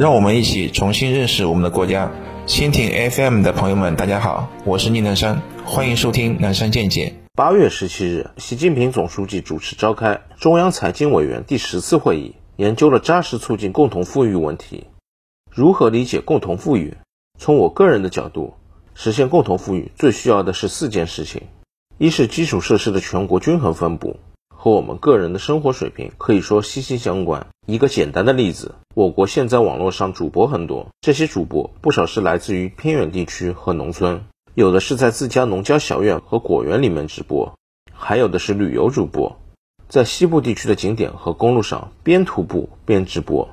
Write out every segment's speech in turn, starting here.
让我们一起重新认识我们的国家。蜻蜓 FM 的朋友们，大家好，我是宁南山，欢迎收听南山见解。八月十七日，习近平总书记主持召开中央财经委员第十次会议，研究了扎实促进共同富裕问题。如何理解共同富裕？从我个人的角度，实现共同富裕最需要的是四件事情：一是基础设施的全国均衡分布，和我们个人的生活水平可以说息息相关。一个简单的例子，我国现在网络上主播很多，这些主播不少是来自于偏远地区和农村。有的是在自家农家小院和果园里面直播，还有的是旅游主播，在西部地区的景点和公路上边徒步边直播。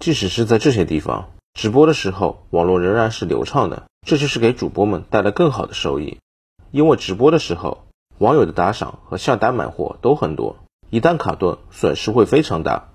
即使是在这些地方直播的时候，网络仍然是流畅的，这就是给主播们带来更好的收益。因为直播的时候，网友的打赏和下单买货都很多，一旦卡顿，损失会非常大。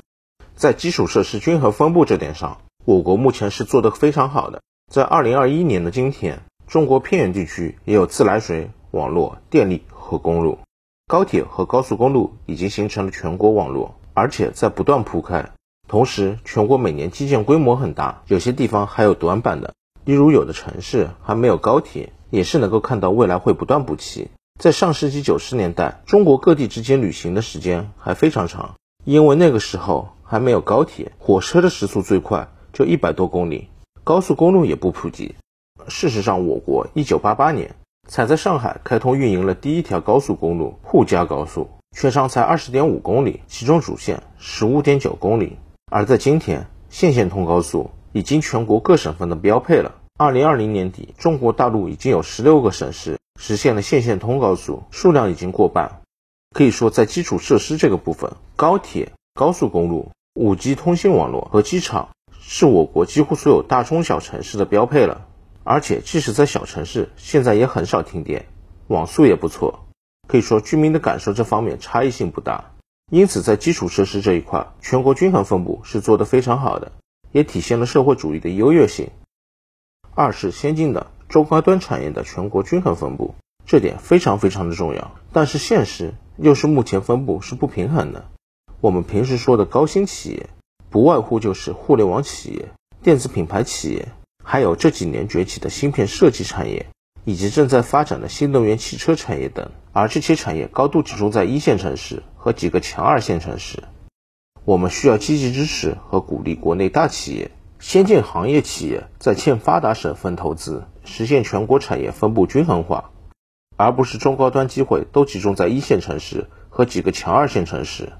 在基础设施均衡分布这点上，我国目前是做得非常好的。在二零二一年的今天。中国偏远地区也有自来水、网络、电力和公路，高铁和高速公路已经形成了全国网络，而且在不断铺开。同时，全国每年基建规模很大，有些地方还有短板的，例如有的城市还没有高铁，也是能够看到未来会不断补齐。在上世纪九十年代，中国各地之间旅行的时间还非常长，因为那个时候还没有高铁，火车的时速最快就一百多公里，高速公路也不普及。事实上，我国1988年才在上海开通运营了第一条高速公路——沪嘉高速，全长才20.5公里，其中主线15.9公里。而在今天，县县通高速已经全国各省份的标配了。2020年底，中国大陆已经有16个省市实现了线线通高速，数量已经过半。可以说，在基础设施这个部分，高铁、高速公路、5G 通信网络和机场是我国几乎所有大中小城市的标配了。而且，即使在小城市，现在也很少停电，网速也不错，可以说居民的感受这方面差异性不大。因此，在基础设施这一块，全国均衡分布是做得非常好的，也体现了社会主义的优越性。二是先进的中高端产业的全国均衡分布，这点非常非常的重要。但是现实又是目前分布是不平衡的。我们平时说的高新企业，不外乎就是互联网企业、电子品牌企业。还有这几年崛起的芯片设计产业，以及正在发展的新能源汽车产业等，而这些产业高度集中在一线城市和几个强二线城市。我们需要积极支持和鼓励国内大企业、先进行业企业在欠发达省份投资，实现全国产业分布均衡化，而不是中高端机会都集中在一线城市和几个强二线城市。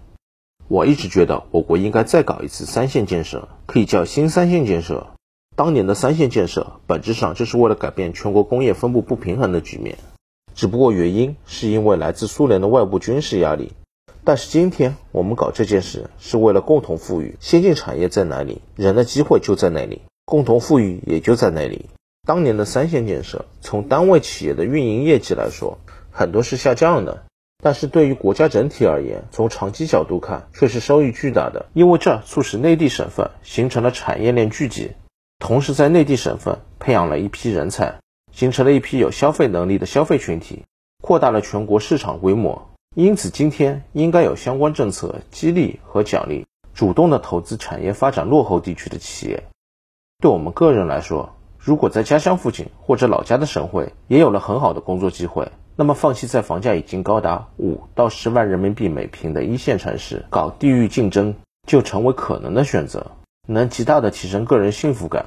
我一直觉得我国应该再搞一次三线建设，可以叫新三线建设。当年的三线建设本质上就是为了改变全国工业分布不平衡的局面，只不过原因是因为来自苏联的外部军事压力。但是今天我们搞这件事是为了共同富裕，先进产业在哪里，人的机会就在那里，共同富裕也就在那里。当年的三线建设，从单位企业的运营业绩来说，很多是下降的，但是对于国家整体而言，从长期角度看却是收益巨大的，因为这促使内地省份形成了产业链聚集。同时，在内地省份培养了一批人才，形成了一批有消费能力的消费群体，扩大了全国市场规模。因此，今天应该有相关政策激励和奖励，主动的投资产业发展落后地区的企业。对我们个人来说，如果在家乡附近或者老家的省会也有了很好的工作机会，那么放弃在房价已经高达五到十万人民币每平的一线城市搞地域竞争，就成为可能的选择。能极大的提升个人幸福感。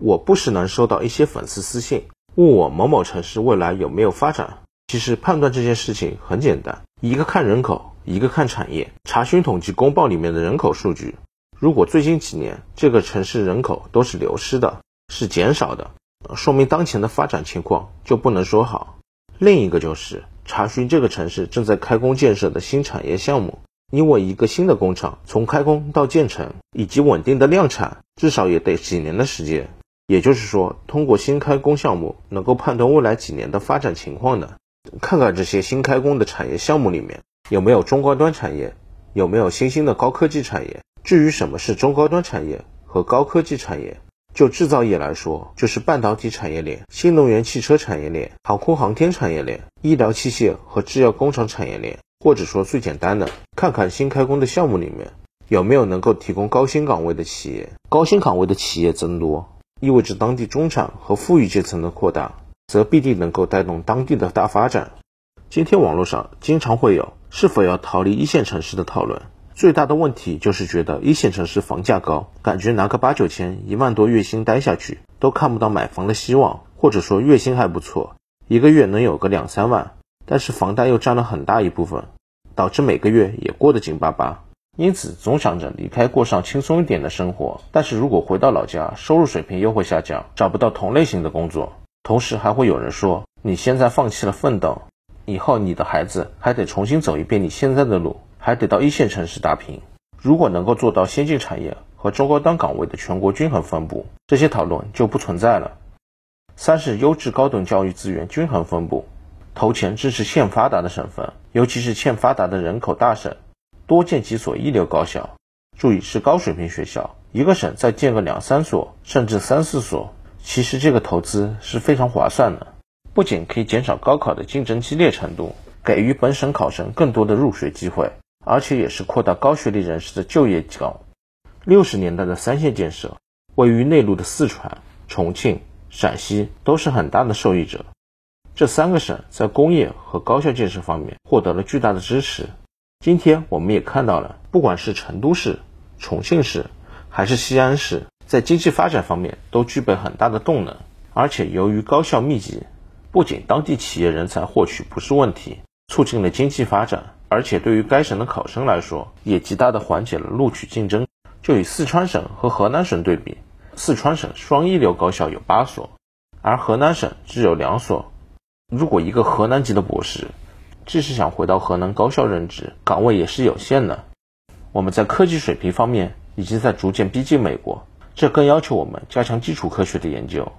我不时能收到一些粉丝私信，问我某某城市未来有没有发展。其实判断这件事情很简单，一个看人口，一个看产业。查询统计公报里面的人口数据，如果最近几年这个城市人口都是流失的，是减少的，说明当前的发展情况就不能说好。另一个就是查询这个城市正在开工建设的新产业项目。因为一个新的工厂从开工到建成以及稳定的量产，至少也得几年的时间。也就是说，通过新开工项目能够判断未来几年的发展情况的。看看这些新开工的产业项目里面有没有中高端产业，有没有新兴的高科技产业。至于什么是中高端产业和高科技产业，就制造业来说，就是半导体产业链、新能源汽车产业链、航空航天产业链、医疗器械和制药工厂产业链。或者说最简单的，看看新开工的项目里面有没有能够提供高薪岗位的企业？高薪岗位的企业增多，意味着当地中产和富裕阶层的扩大，则必定能够带动当地的大发展。今天网络上经常会有是否要逃离一线城市的讨论，最大的问题就是觉得一线城市房价高，感觉拿个八九千、一万多月薪待下去都看不到买房的希望，或者说月薪还不错，一个月能有个两三万，但是房贷又占了很大一部分，导致每个月也过得紧巴巴。因此，总想着离开过上轻松一点的生活。但是如果回到老家，收入水平又会下降，找不到同类型的工作。同时，还会有人说：“你现在放弃了奋斗，以后你的孩子还得重新走一遍你现在的路，还得到一线城市打拼。”如果能够做到先进产业和中高端岗位的全国均衡分布，这些讨论就不存在了。三是优质高等教育资源均衡分布，投钱支持欠发达的省份，尤其是欠发达的人口大省。多建几所一流高校，注意是高水平学校。一个省再建个两三所，甚至三四所，其实这个投资是非常划算的。不仅可以减少高考的竞争激烈程度，给予本省考生更多的入学机会，而且也是扩大高学历人士的就业岗。六十年代的三线建设，位于内陆的四川、重庆、陕西都是很大的受益者。这三个省在工业和高校建设方面获得了巨大的支持。今天我们也看到了，不管是成都市、重庆市，还是西安市，在经济发展方面都具备很大的动能。而且由于高校密集，不仅当地企业人才获取不是问题，促进了经济发展，而且对于该省的考生来说，也极大的缓解了录取竞争。就以四川省和河南省对比，四川省双一流高校有八所，而河南省只有两所。如果一个河南籍的博士，即使想回到河南高校任职，岗位也是有限的。我们在科技水平方面已经在逐渐逼近美国，这更要求我们加强基础科学的研究，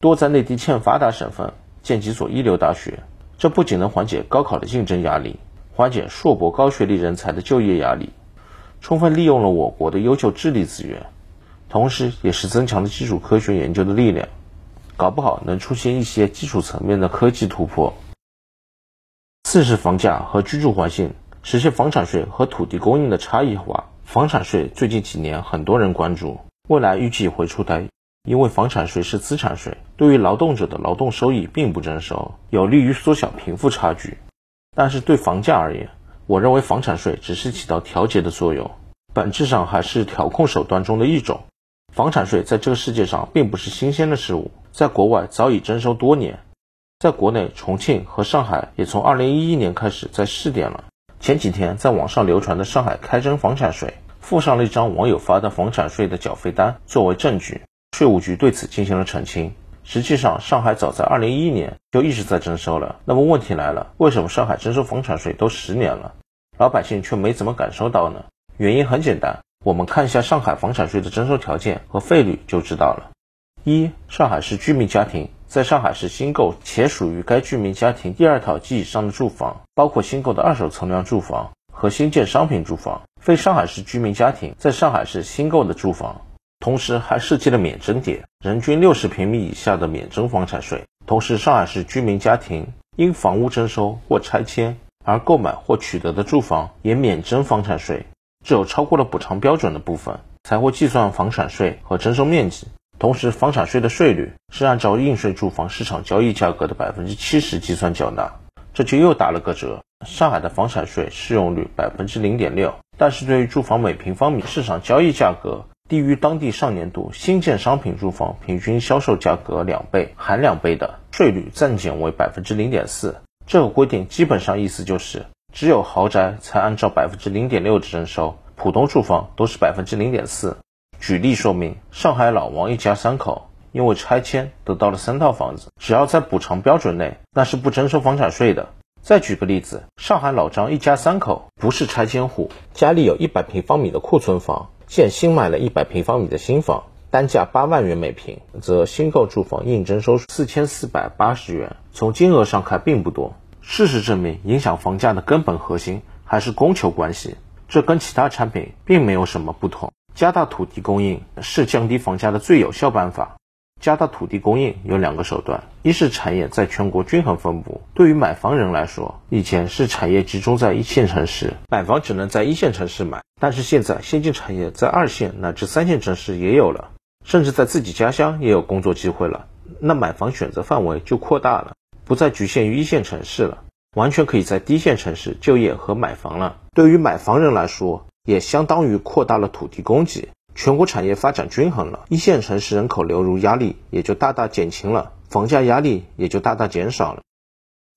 多在内地欠发达省份建几所一流大学。这不仅能缓解高考的竞争压力，缓解硕博高学历人才的就业压力，充分利用了我国的优秀智力资源，同时也是增强了基础科学研究的力量，搞不好能出现一些基础层面的科技突破。四是房价和居住环境，实现房产税和土地供应的差异化。房产税最近几年很多人关注，未来预计会出台，因为房产税是资产税，对于劳动者的劳动收益并不征收，有利于缩小贫富差距。但是对房价而言，我认为房产税只是起到调节的作用，本质上还是调控手段中的一种。房产税在这个世界上并不是新鲜的事物，在国外早已征收多年。在国内，重庆和上海也从二零一一年开始在试点了。前几天在网上流传的上海开征房产税，附上了一张网友发的房产税的缴费单作为证据。税务局对此进行了澄清。实际上，上海早在二零一一年就一直在征收了。那么问题来了，为什么上海征收房产税都十年了，老百姓却没怎么感受到呢？原因很简单，我们看一下上海房产税的征收条件和费率就知道了。一、上海市居民家庭。在上海市新购且属于该居民家庭第二套及以上的住房，包括新购的二手存量住房和新建商品住房；非上海市居民家庭在上海市新购的住房，同时还设计了免征点，人均六十平米以下的免征房产税。同时，上海市居民家庭因房屋征收或拆迁而购买或取得的住房也免征房产税，只有超过了补偿标准的部分才会计算房产税和征收面积。同时，房产税的税率是按照应税住房市场交易价格的百分之七十计算缴纳，这就又打了个折。上海的房产税适用率百分之零点六，但是对于住房每平方米市场交易价格低于当地上年度新建商品住房平均销售价格两倍含两倍的，税率暂减为百分之零点四。这个规定基本上意思就是，只有豪宅才按照百分之零点六征收，普通住房都是百分之零点四。举例说明，上海老王一家三口因为拆迁得到了三套房子，只要在补偿标准内，那是不征收房产税的。再举个例子，上海老张一家三口不是拆迁户，家里有一百平方米的库存房，现新买了一百平方米的新房，单价八万元每平，则新购住房应征收四千四百八十元。从金额上看并不多，事实证明，影响房价的根本核心还是供求关系，这跟其他产品并没有什么不同。加大土地供应是降低房价的最有效办法。加大土地供应有两个手段，一是产业在全国均衡分布。对于买房人来说，以前是产业集中在一线城市，买房只能在一线城市买。但是现在，先进产业在二线乃至三线城市也有了，甚至在自己家乡也有工作机会了。那买房选择范围就扩大了，不再局限于一线城市了，完全可以在低线城市就业和买房了。对于买房人来说，也相当于扩大了土地供给。全国产业发展均衡了，一线城市人口流入压力也就大大减轻了，房价压力也就大大减少了。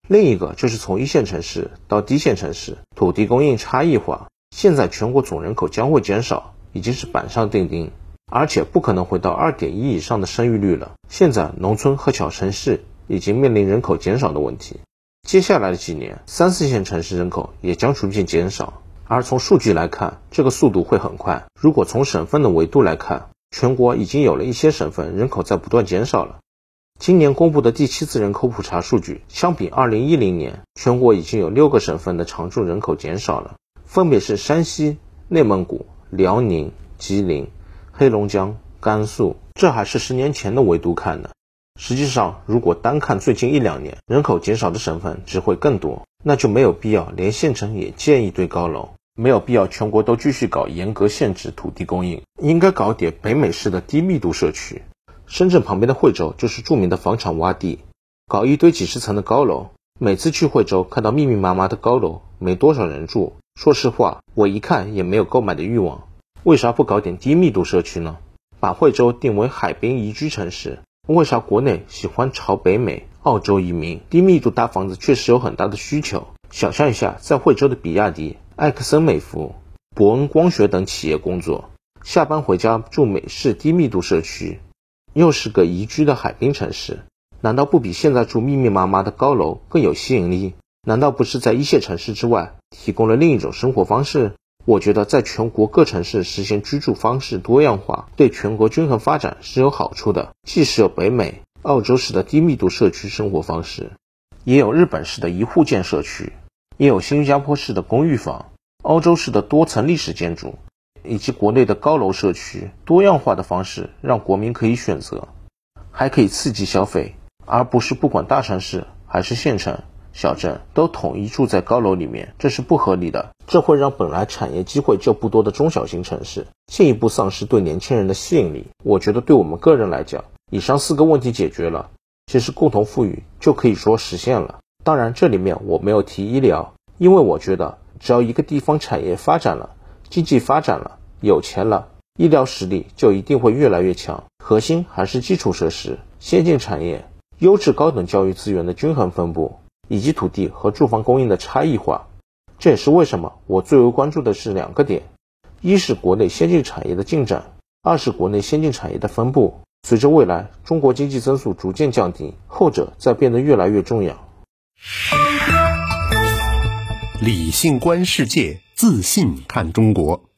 另一个就是从一线城市到低线城市，土地供应差异化，现在全国总人口将会减少，已经是板上钉钉，而且不可能回到二点一以上的生育率了。现在农村和小城市已经面临人口减少的问题，接下来的几年，三四线城市人口也将逐渐减少。而从数据来看，这个速度会很快。如果从省份的维度来看，全国已经有了一些省份人口在不断减少了。今年公布的第七次人口普查数据，相比二零一零年，全国已经有六个省份的常住人口减少了，分别是山西、内蒙古、辽宁、吉林、黑龙江、甘肃。这还是十年前的维度看的。实际上，如果单看最近一两年，人口减少的省份只会更多。那就没有必要连县城也建一堆高楼，没有必要全国都继续搞严格限制土地供应，应该搞点北美式的低密度社区。深圳旁边的惠州就是著名的房产洼地，搞一堆几十层的高楼。每次去惠州看到密密麻麻的高楼，没多少人住。说实话，我一看也没有购买的欲望。为啥不搞点低密度社区呢？把惠州定为海滨宜居城市。为啥国内喜欢朝北美？澳洲移民低密度大房子确实有很大的需求。想象一下，在惠州的比亚迪、埃克森美孚、伯恩光学等企业工作，下班回家住美式低密度社区，又是个宜居的海滨城市，难道不比现在住密密麻麻的高楼更有吸引力？难道不是在一线城市之外提供了另一种生活方式？我觉得，在全国各城市实现居住方式多样化，对全国均衡发展是有好处的。既是有北美。澳洲式的低密度社区生活方式，也有日本式的一户建社区，也有新加坡式的公寓房，澳洲式的多层历史建筑，以及国内的高楼社区，多样化的方式让国民可以选择，还可以刺激消费，而不是不管大城市还是县城、小镇都统一住在高楼里面，这是不合理的。这会让本来产业机会就不多的中小型城市进一步丧失对年轻人的吸引力。我觉得对我们个人来讲，以上四个问题解决了，其实共同富裕就可以说实现了。当然，这里面我没有提医疗，因为我觉得只要一个地方产业发展了，经济发展了，有钱了，医疗实力就一定会越来越强。核心还是基础设施、先进产业、优质高等教育资源的均衡分布，以及土地和住房供应的差异化。这也是为什么我最为关注的是两个点：一是国内先进产业的进展，二是国内先进产业的分布。随着未来中国经济增速逐渐降低，后者在变得越来越重要。理性观世界，自信看中国。